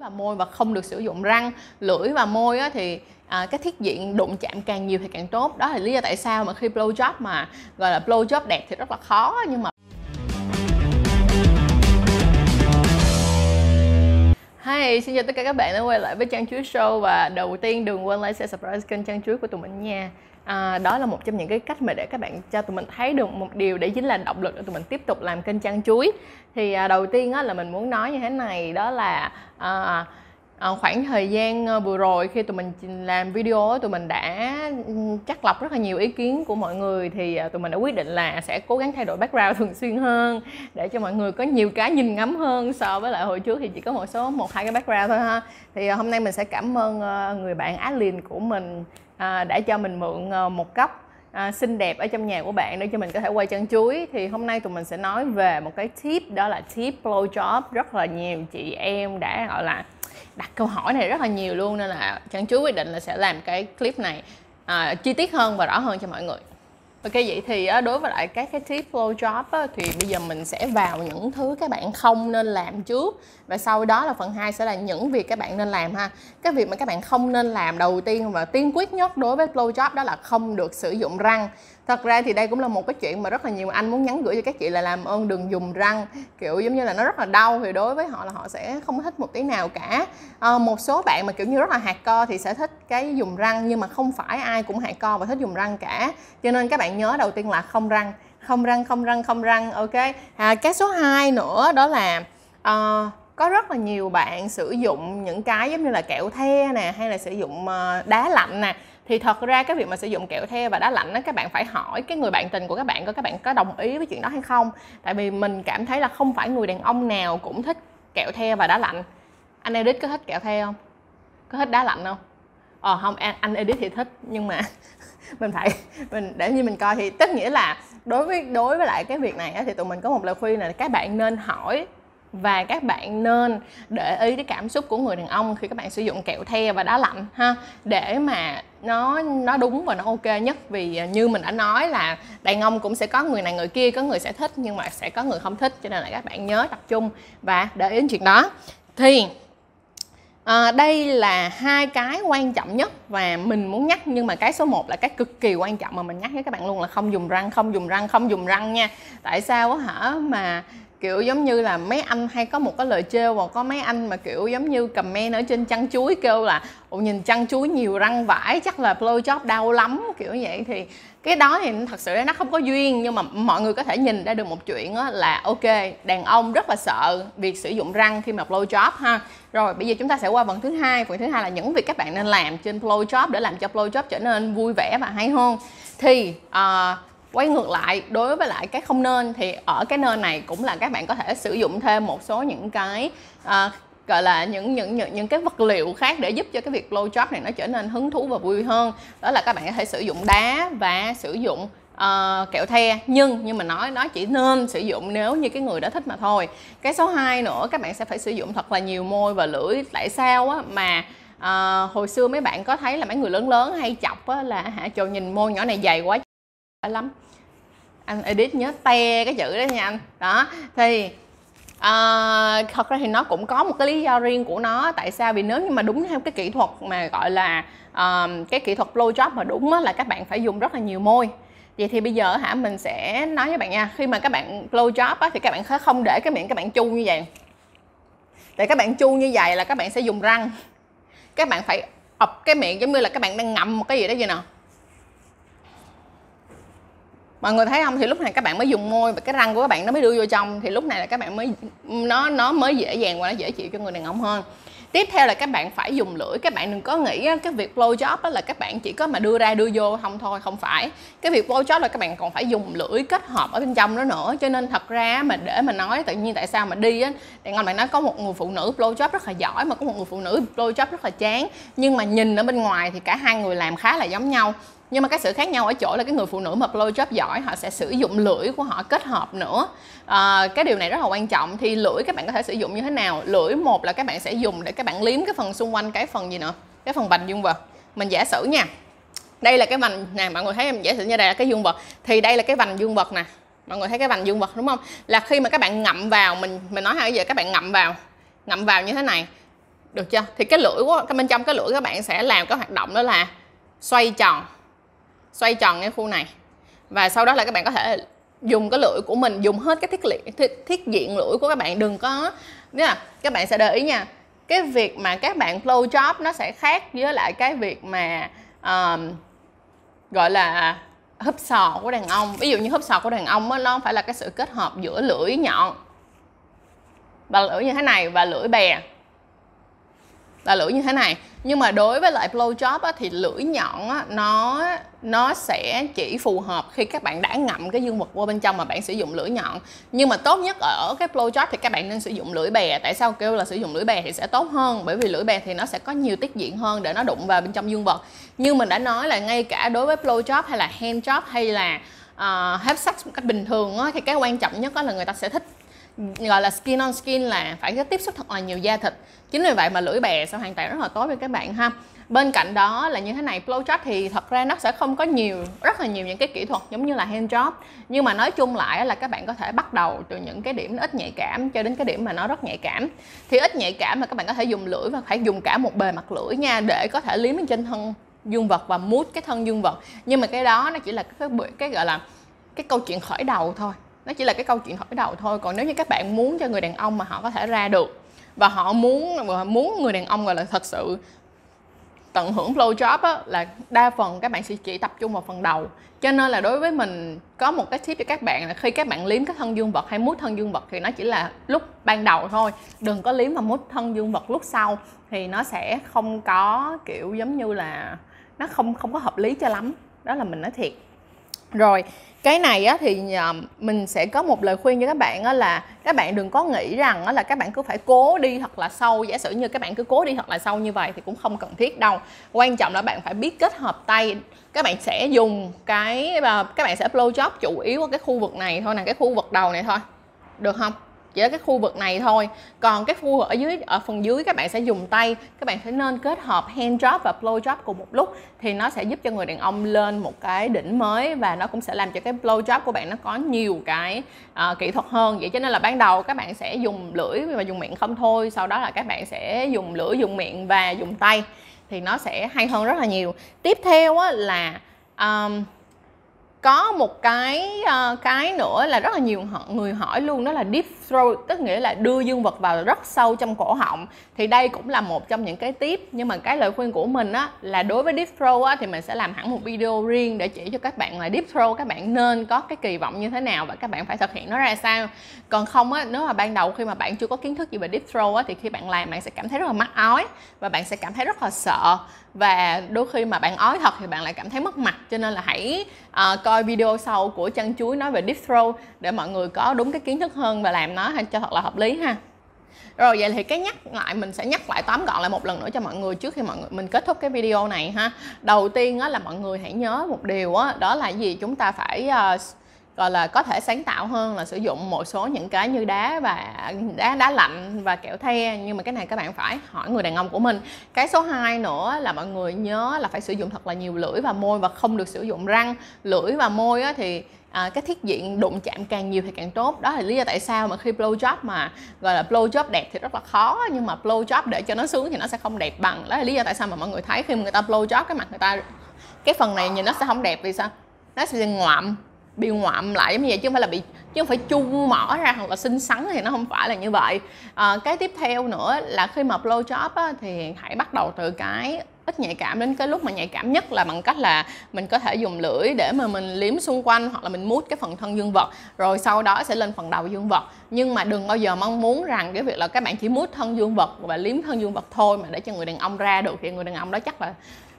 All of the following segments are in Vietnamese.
và môi và không được sử dụng răng. Lưỡi và môi á, thì à, cái thiết diện đụng chạm càng nhiều thì càng tốt. Đó là lý do tại sao mà khi blow job mà gọi là blow job đẹp thì rất là khó nhưng mà Hi, xin chào tất cả các bạn đã quay lại với Trang Chuối Show và đầu tiên đừng quên like, share, subscribe kênh Trang Chuối của tụi mình nha à, Đó là một trong những cái cách mà để các bạn cho tụi mình thấy được một điều để chính là động lực để tụi mình tiếp tục làm kênh Trang Chuối. Thì à, đầu tiên á, là mình muốn nói như thế này đó là à, à, khoảng thời gian ờ, vừa rồi khi tụi mình làm video tụi mình đã chắc lọc rất là nhiều ý kiến của mọi người thì à, tụi mình đã quyết định là sẽ cố gắng thay đổi background thường xuyên hơn để cho mọi người có nhiều cái nhìn ngắm hơn so với lại hồi trước thì chỉ có một số một hai cái background thôi ha. Thì à, hôm nay mình sẽ cảm ơn ờ, người bạn Adlin của mình. À, đã cho mình mượn ờ, một góc à, xinh đẹp ở trong nhà của bạn để cho mình có thể quay chân chuối. Thì hôm nay tụi mình sẽ nói về một cái tip đó là tip blow job rất là nhiều chị em đã gọi là đặt câu hỏi này rất là nhiều luôn nên là chân chuối quyết định là sẽ làm cái clip này. À, chi tiết hơn và rõ hơn cho mọi người. Ok vậy thì ờ, đối với lại các cái tip flow job á, thì bây giờ mình sẽ vào những thứ các bạn không nên làm trước và sau đó là phần 2 sẽ là những việc các bạn nên làm ha. Cái việc mà các bạn không nên làm đầu tiên và tiên quyết nhất đối với flow job đó là không được sử dụng răng thật ra thì đây cũng là một cái chuyện mà rất là nhiều anh muốn nhắn gửi cho các chị là làm ơn đừng dùng răng. Kiểu giống như là nó rất là đau thì đối với họ là họ sẽ không thích một tí nào cả. À, một số bạn mà kiểu như rất là hạt co thì sẽ thích cái dùng răng nhưng mà không phải ai cũng hạt co và thích dùng răng cả. Cho nên các bạn nhớ đầu tiên là không răng không răng không răng không răng ok? À, cái số 2 nữa đó là uh, có rất là nhiều bạn sử dụng những cái giống như là kẹo the nè hay là sử dụng ờ, đá lạnh nè thì thật ra cái việc mà sử dụng kẹo the và đá lạnh đó các bạn phải hỏi cái người bạn tình của các bạn coi các bạn có đồng ý với chuyện đó hay không. Tại vì mình cảm thấy là không phải người đàn ông nào cũng thích kẹo the và đá lạnh. Anh edit có thích kẹo the không? Có thích đá lạnh không? Ờ không anh edit thì thích, nhưng mà mình phải, mình, để như mình coi thì tất nghĩa là đối với đối với lại cái việc này thì tụi mình có một lời khuyên là các bạn nên hỏi và các bạn nên để ý cái cảm xúc của người đàn ông khi các bạn sử dụng kẹo the và đá lạnh ha. Để mà nó nó đúng và nó ok nhất vì à, như mình đã nói là đàn ông cũng sẽ có người này người kia có người sẽ thích nhưng mà sẽ có người không thích cho nên là các bạn nhớ tập trung và để ý đến chuyện đó. Thì À, đây là hai cái quan trọng nhất và mình muốn nhắc nhưng mà cái số 1 là cái cực kỳ quan trọng mà mình nhắc với các bạn luôn là không dùng răng không dùng răng không dùng răng nha. Tại sao hả? Mà kiểu giống như là mấy anh hay có một cái lời trêu và có mấy anh mà kiểu giống như comment ở trên chăn chuối kêu là ồ nhìn chăn chuối nhiều răng vải chắc là blow job đau lắm kiểu vậy. Thì cái đó thì thật sự nó không có duyên nhưng mà mọi người có thể nhìn ra được một chuyện là ok đàn ông rất là sợ việc sử dụng răng khi mà blow job ha. Rồi bây giờ chúng ta sẽ qua phần thứ hai. Phần thứ hai là những việc các bạn nên làm trên blow job để làm cho blow job trở nên vui vẻ và hay hơn. Thì uh, quay ngược lại đối với lại cái không nên thì ở cái nơi này cũng là các bạn có thể sử dụng thêm một số những cái uh, gọi là những những những những cái vật liệu khác để giúp cho cái việc blow job này nó trở nên hứng thú và vui hơn. Đó là các bạn có thể sử dụng đá và sử dụng uh, kẹo the. Nhưng như mình nói nó chỉ nên sử dụng nếu như cái người đó thích mà thôi. Cái số 2 nữa các bạn sẽ phải sử dụng thật là nhiều môi và lưỡi tại sao á mà uh, hồi xưa mấy bạn có thấy là mấy người lớn lớn hay chọc á là hả trời nhìn môi nhỏ này dày quá lắm anh edit nhớ te cái chữ đó nha anh. Đó thì à, thật ra thì nó cũng có một cái lý do riêng của nó. Tại sao? Vì nếu như mà đúng theo cái kỹ thuật mà gọi là uh, cái kỹ thuật blow job mà đúng á, là các bạn phải dùng rất là nhiều môi. Vậy thì bây giờ hả mình sẽ nói với bạn nha. Khi mà các bạn blow job á, thì các bạn không để cái miệng các bạn chu như vậy. Để các bạn chu như vậy là các bạn sẽ dùng răng. Các bạn phải ập cái miệng giống như là các bạn đang ngậm một cái gì đó vậy nào mọi người thấy không? Thì lúc này các bạn mới dùng môi và cái răng của các bạn nó mới đưa vô trong. Thì lúc này là các bạn mới, nó nó mới dễ dàng và nó dễ chịu cho người đàn ông hơn. Tiếp theo là các bạn phải dùng lưỡi. Các bạn đừng có nghĩ cái việc blow job đó là các bạn chỉ có mà đưa ra đưa vô không thôi, không phải. Cái việc blow job là các bạn còn phải dùng lưỡi kết hợp ở bên trong đó nữa. Cho nên thật ra mà để mà nói tự nhiên tại sao mà đi á, đàn ông bạn nói có một người phụ nữ blow job rất là giỏi, mà có một người phụ nữ blow job rất là chán. Nhưng mà nhìn ở bên ngoài thì cả hai người làm khá là giống nhau nhưng mà cái sự khác nhau ở chỗ là cái người phụ nữ mà blow job giỏi họ sẽ sử dụng lưỡi của họ kết hợp nữa. À, cái điều này rất là quan trọng. Thì lưỡi các bạn có thể sử dụng như thế nào? Lưỡi một là các bạn sẽ dùng để các bạn liếm cái phần xung quanh cái phần gì nữa? Cái phần vành dương vật. Mình giả sử nha đây là cái vành nè mọi người thấy em giả sử như đây là cái dương vật. Thì đây là cái vành dương vật nè. Mọi người thấy cái vành dương vật đúng không? Là khi mà các bạn ngậm vào mình mình nói hai giờ các bạn ngậm vào ngậm vào như thế này. Được chưa? Thì cái lưỡi của cái bên trong cái lưỡi các bạn sẽ làm cái hoạt động đó là xoay tròn xoay tròn cái khu này. Và sau đó là các bạn có thể dùng cái lưỡi của mình dùng hết cái thiết liệu thiết, thiết diện lưỡi của các bạn. Đừng có là các bạn sẽ để ý nha cái việc mà các bạn flow job nó sẽ khác với lại cái việc mà um, gọi là húp sò của đàn ông. Ví dụ như húp sò của đàn ông đó, nó phải là cái sự kết hợp giữa lưỡi nhọn và lưỡi như thế này và lưỡi bè. Là lưỡi như thế này nhưng mà đối với lại blow job á, thì lưỡi nhọn á, nó nó sẽ chỉ phù hợp khi các bạn đã ngậm cái dương vật qua bên trong mà bạn sử dụng lưỡi nhọn. Nhưng mà tốt nhất ở cái blow job thì các bạn nên sử dụng lưỡi bè. Tại sao kêu là sử dụng lưỡi bè thì sẽ tốt hơn? Bởi vì lưỡi bè thì nó sẽ có nhiều tiết diện hơn để nó đụng vào bên trong dương vật. Như mình đã nói là ngay cả đối với blow job hay là hand job hay là uh, have sex một cách bình thường á, thì cái quan trọng nhất đó là người ta sẽ thích gọi là skin on skin là phải có tiếp xúc thật là nhiều da thịt. Chính vì vậy mà lưỡi bè sẽ hoàn toàn rất là tốt với các bạn ha. Bên cạnh đó là như thế này, blow job thì thật ra nó sẽ không có nhiều, rất là nhiều những cái kỹ thuật giống như là hand job. Nhưng mà nói chung lại là các bạn có thể bắt đầu từ những cái điểm ít nhạy cảm cho đến cái điểm mà nó rất nhạy cảm. Thì ít nhạy cảm mà các bạn có thể dùng lưỡi và phải dùng cả một bề mặt lưỡi nha để có thể liếm trên thân dương vật và mút cái thân dương vật. Nhưng mà cái đó nó chỉ là cái cái gọi là cái câu chuyện khởi đầu thôi nó chỉ là cái câu chuyện khởi đầu thôi. Còn nếu như các bạn muốn cho người đàn ông mà họ có thể ra được và họ muốn muốn người đàn ông gọi là thật sự tận hưởng flow job á, là đa phần các bạn sẽ chỉ tập trung vào phần đầu. Cho nên là đối với mình có một cái tip cho các bạn là khi các bạn liếm cái thân dương vật hay mút thân dương vật thì nó chỉ là lúc ban đầu thôi. Đừng có liếm và mút thân dương vật lúc sau thì nó sẽ không có kiểu giống như là nó không không có hợp lý cho lắm. Đó là mình nói thiệt. Rồi cái này á, thì à, mình sẽ có một lời khuyên cho các bạn á, là các bạn đừng có nghĩ rằng á, là các bạn cứ phải cố đi thật là sâu giả sử như các bạn cứ cố đi thật là sâu như vậy thì cũng không cần thiết đâu. Quan trọng là bạn phải biết kết hợp tay. Các bạn sẽ dùng cái à, các bạn sẽ blow job chủ yếu ở cái khu vực này thôi nè cái khu vực đầu này thôi. Được không? Chỉ ở cái khu vực này thôi. Còn cái khu ở dưới ở phần dưới các bạn sẽ dùng tay các bạn sẽ nên kết hợp hand drop và blow drop cùng một lúc thì nó sẽ giúp cho người đàn ông lên một cái đỉnh mới và nó cũng sẽ làm cho cái blow drop của bạn nó có nhiều cái uh, kỹ thuật hơn. Vậy cho nên là ban đầu các bạn sẽ dùng lưỡi và dùng miệng không thôi sau đó là các bạn sẽ dùng lưỡi dùng miệng và dùng tay thì nó sẽ hay hơn rất là nhiều. Tiếp theo á, là um, có một cái uh, cái nữa là rất là nhiều người hỏi luôn đó là deep throat tức nghĩa là đưa dương vật vào rất sâu trong cổ họng. Thì đây cũng là một trong những cái tiếp nhưng mà cái lời khuyên của mình á là đối với deep throat á thì mình sẽ làm hẳn một video riêng để chỉ cho các bạn là deep throat các bạn nên có cái kỳ vọng như thế nào và các bạn phải thực hiện nó ra sao. Còn không á nếu mà ban đầu khi mà bạn chưa có kiến thức gì về deep throat á thì khi bạn làm bạn sẽ cảm thấy rất là mắc ói và bạn sẽ cảm thấy rất là sợ. Và đôi khi mà bạn ói thật thì bạn lại cảm thấy mất mặt cho nên là hãy uh, coi coi video sau của chân chuối nói về deep throw để mọi người có đúng cái kiến thức hơn và làm nó cho thật là hợp lý ha. Rồi vậy thì cái nhắc lại mình sẽ nhắc lại tóm gọn lại một lần nữa cho mọi người trước khi mọi người mình kết thúc cái video này ha. Đầu tiên á, là mọi người hãy nhớ một điều á, đó là gì? Chúng ta phải uh, gọi là có thể sáng tạo hơn là sử dụng một số những cái như đá và đá đá lạnh và kẹo the. Nhưng mà cái này các bạn phải hỏi người đàn ông của mình. Cái số 2 nữa là mọi người nhớ là phải sử dụng thật là nhiều lưỡi và môi và không được sử dụng răng. Lưỡi và môi á, thì à, cái thiết diện đụng chạm càng nhiều thì càng tốt. Đó là lý do tại sao mà khi blow job mà gọi là blow job đẹp thì rất là khó. Nhưng mà blow job để cho nó sướng thì nó sẽ không đẹp bằng. Đó là lý do tại sao mà mọi người thấy khi mà người ta blow job cái mặt người ta cái phần này nhìn nó sẽ không đẹp vì sao? Nó sẽ ngoạm bị ngoạm lại giống như vậy chứ không phải là bị chứ không phải chung mở ra hoặc là xinh xắn thì nó không phải là như vậy. À, cái tiếp theo nữa là khi mà blow job á, thì hãy bắt đầu từ cái ít nhạy cảm đến cái lúc mà nhạy cảm nhất là bằng cách là mình có thể dùng lưỡi để mà mình liếm xung quanh hoặc là mình mút cái phần thân dương vật rồi sau đó sẽ lên phần đầu dương vật. Nhưng mà đừng bao giờ mong muốn rằng cái việc là các bạn chỉ mút thân dương vật và liếm thân dương vật thôi mà để cho người đàn ông ra được thì người đàn ông đó chắc là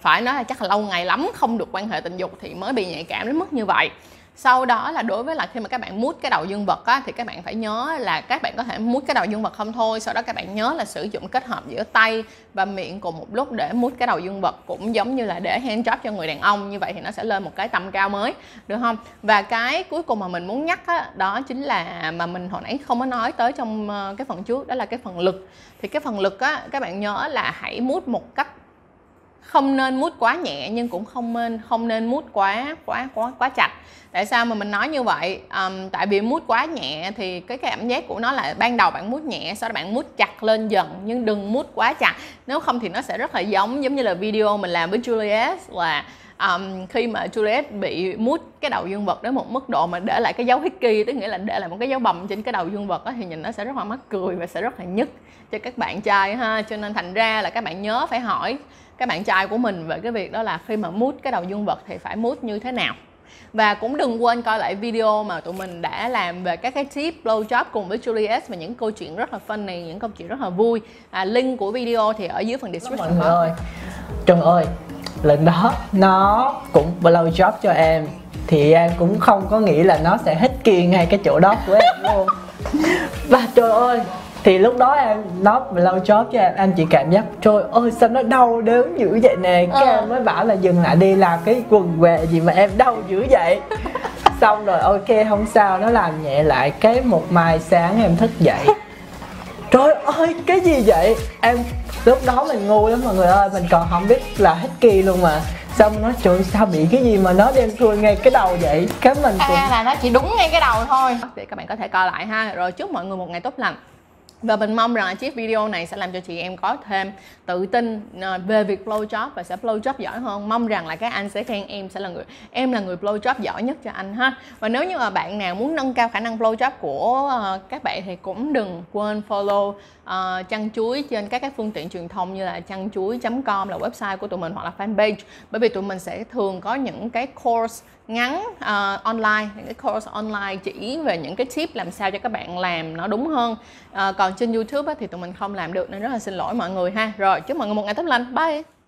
phải nói là chắc là lâu ngày lắm không được quan hệ tình dục thì mới bị nhạy cảm đến mức như vậy sau đó là đối với là khi mà các bạn mút cái đầu dương vật á, thì các bạn phải nhớ là các bạn có thể mút cái đầu dương vật không thôi. Sau đó các bạn nhớ là sử dụng kết hợp giữa tay và miệng cùng một lúc để mút cái đầu dương vật cũng giống như là để hand job cho người đàn ông. Như vậy thì nó sẽ lên một cái tầm cao mới được không? Và cái cuối cùng mà mình muốn nhắc á, đó chính là mà mình hồi nãy không có nói tới trong ờ, cái phần trước đó là cái phần lực. Thì cái phần lực á các bạn nhớ là hãy mút một cách không nên mút quá nhẹ nhưng cũng không nên không nên mút quá quá quá quá chặt. Tại sao mà mình nói như vậy? Um, tại vì mút quá nhẹ thì cái cảm giác của nó là ban đầu bạn mút nhẹ sau đó bạn mút chặt lên dần nhưng đừng mút quá chặt. Nếu không thì nó sẽ rất là giống giống như là video mình làm với Juliet là um, khi mà Juliet bị mút cái đầu dương vật đến một mức độ mà để lại cái dấu hickey tức nghĩa là để lại một cái dấu bầm trên cái đầu dương vật đó, thì nhìn nó sẽ rất là mắc cười và sẽ rất là nhức cho các bạn trai ha. Cho nên thành ra là các bạn nhớ phải hỏi các bạn trai của mình về cái việc đó là khi mà mút cái đầu dương vật thì phải mút như thế nào. Và cũng đừng quên coi lại video mà tụi mình đã làm về các cái tip blow job cùng với Juliet và những câu chuyện rất là funny những câu chuyện rất là vui. À, link của video thì ở dưới phần description mọi người. Ơi Trần ơi lần đó nó cũng blow job cho em. Thì em cũng không có nghĩ là nó sẽ hết kỳ ngay cái chỗ đó của em luôn. Và trời ơi thì lúc đó em nó blow job cho em. Em chỉ cảm giác trời ơi sao nó đau đớn dữ vậy nè? Cái Ờ. em mới bảo là dừng lại đi làm cái quần què gì mà em đau dữ vậy. Xong rồi ok không sao nó làm nhẹ lại cái một mai sáng em thức dậy. Trời ơi, cái gì vậy? Em lúc đó mình ngu lắm mọi người ơi, mình còn không biết là hết kỳ luôn mà. Xong nó trời sao bị cái gì mà nó đem thui ngay cái đầu vậy? Cái mình cũng à là nó chỉ đúng ngay cái đầu thôi để các bạn có thể coi lại ha rồi chúc mọi người một ngày tốt lành và mình mong rằng là chiếc video này sẽ làm cho chị em có thêm tự tin ờ, về việc blow job và sẽ blow job giỏi hơn. Mong rằng là các anh sẽ khen em sẽ là người, em là người blow job giỏi nhất cho anh ha. Và nếu như mà bạn nào muốn nâng cao khả năng blow job của ờ, các bạn thì cũng đừng quên follow ờ, chăn chuối trên các cái phương tiện truyền thông như là chăn chuối.com là website của tụi mình hoặc là fanpage. Bởi vì tụi mình sẽ thường có những cái course ngắn uh, online những cái course online chỉ về những cái tip làm sao cho các bạn làm nó đúng hơn. Uh, còn trên YouTube á, thì tụi mình không làm được nên rất là xin lỗi mọi người ha. Rồi chúc mọi người một ngày tốt lành. Bye!